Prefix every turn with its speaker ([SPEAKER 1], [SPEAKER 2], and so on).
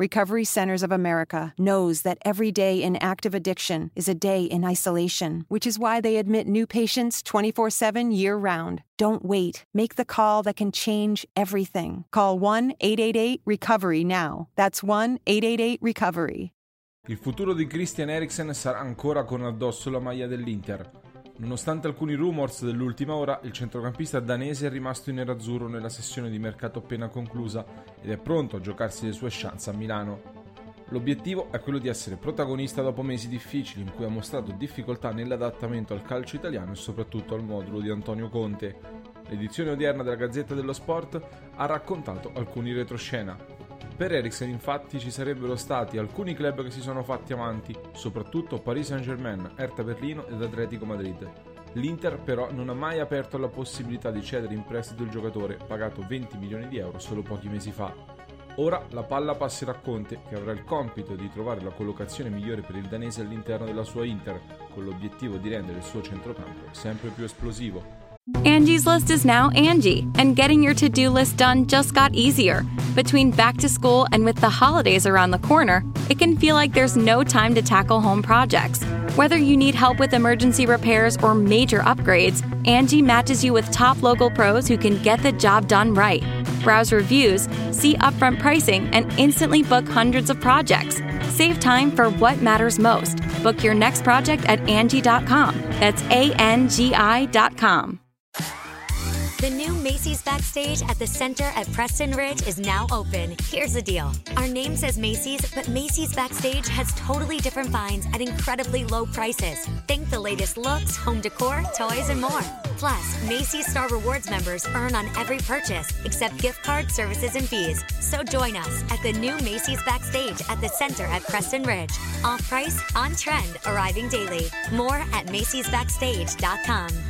[SPEAKER 1] Recovery Centers of America knows that every day in active addiction is a day in isolation, which is why they admit new patients 24 7 year round. Don't wait. Make the call that can change everything. Call 1 888 Recovery now. That's 1 888 Recovery.
[SPEAKER 2] Il futuro di Christian Eriksen sarà ancora con addosso la maglia dell'Inter. Nonostante alcuni rumors dell'ultima ora, il centrocampista danese è rimasto in nerazzurro nella sessione di mercato appena conclusa ed è pronto a giocarsi le sue chance a Milano. L'obiettivo è quello di essere protagonista dopo mesi difficili in cui ha mostrato difficoltà nell'adattamento al calcio italiano e soprattutto al modulo di Antonio Conte. L'edizione odierna della Gazzetta dello Sport ha raccontato alcuni retroscena. Per Eriksen infatti ci sarebbero stati alcuni club che si sono fatti avanti, soprattutto Paris Saint-Germain, Hertha Berlino ed Atletico Madrid. L'Inter però non ha mai aperto la possibilità di cedere in prestito il giocatore, pagato 20 milioni di euro solo pochi mesi fa. Ora la palla passerà a Conte, che avrà il compito di trovare la collocazione migliore per il danese all'interno della sua Inter, con l'obiettivo di rendere il suo centrocampo sempre più esplosivo.
[SPEAKER 3] Angie's List is now Angie, and getting your to do list done just got easier. Between back to school and with the holidays around the corner, it can feel like there's no time to tackle home projects. Whether you need help with emergency repairs or major upgrades, Angie matches you with top local pros who can get the job done right. Browse reviews, see upfront pricing, and instantly book hundreds of projects. Save time for what matters most. Book your next project at Angie.com. That's A N G I.com.
[SPEAKER 4] The new Macy's Backstage at the Center at Preston Ridge is now open. Here's the deal our name says Macy's, but Macy's Backstage has totally different finds at incredibly low prices. Think the latest looks, home decor, toys, and more. Plus, Macy's Star Rewards members earn on every purchase except gift card services and fees. So join us at the new Macy's Backstage at the Center at Preston Ridge. Off price, on trend, arriving daily. More at Macy'sBackstage.com.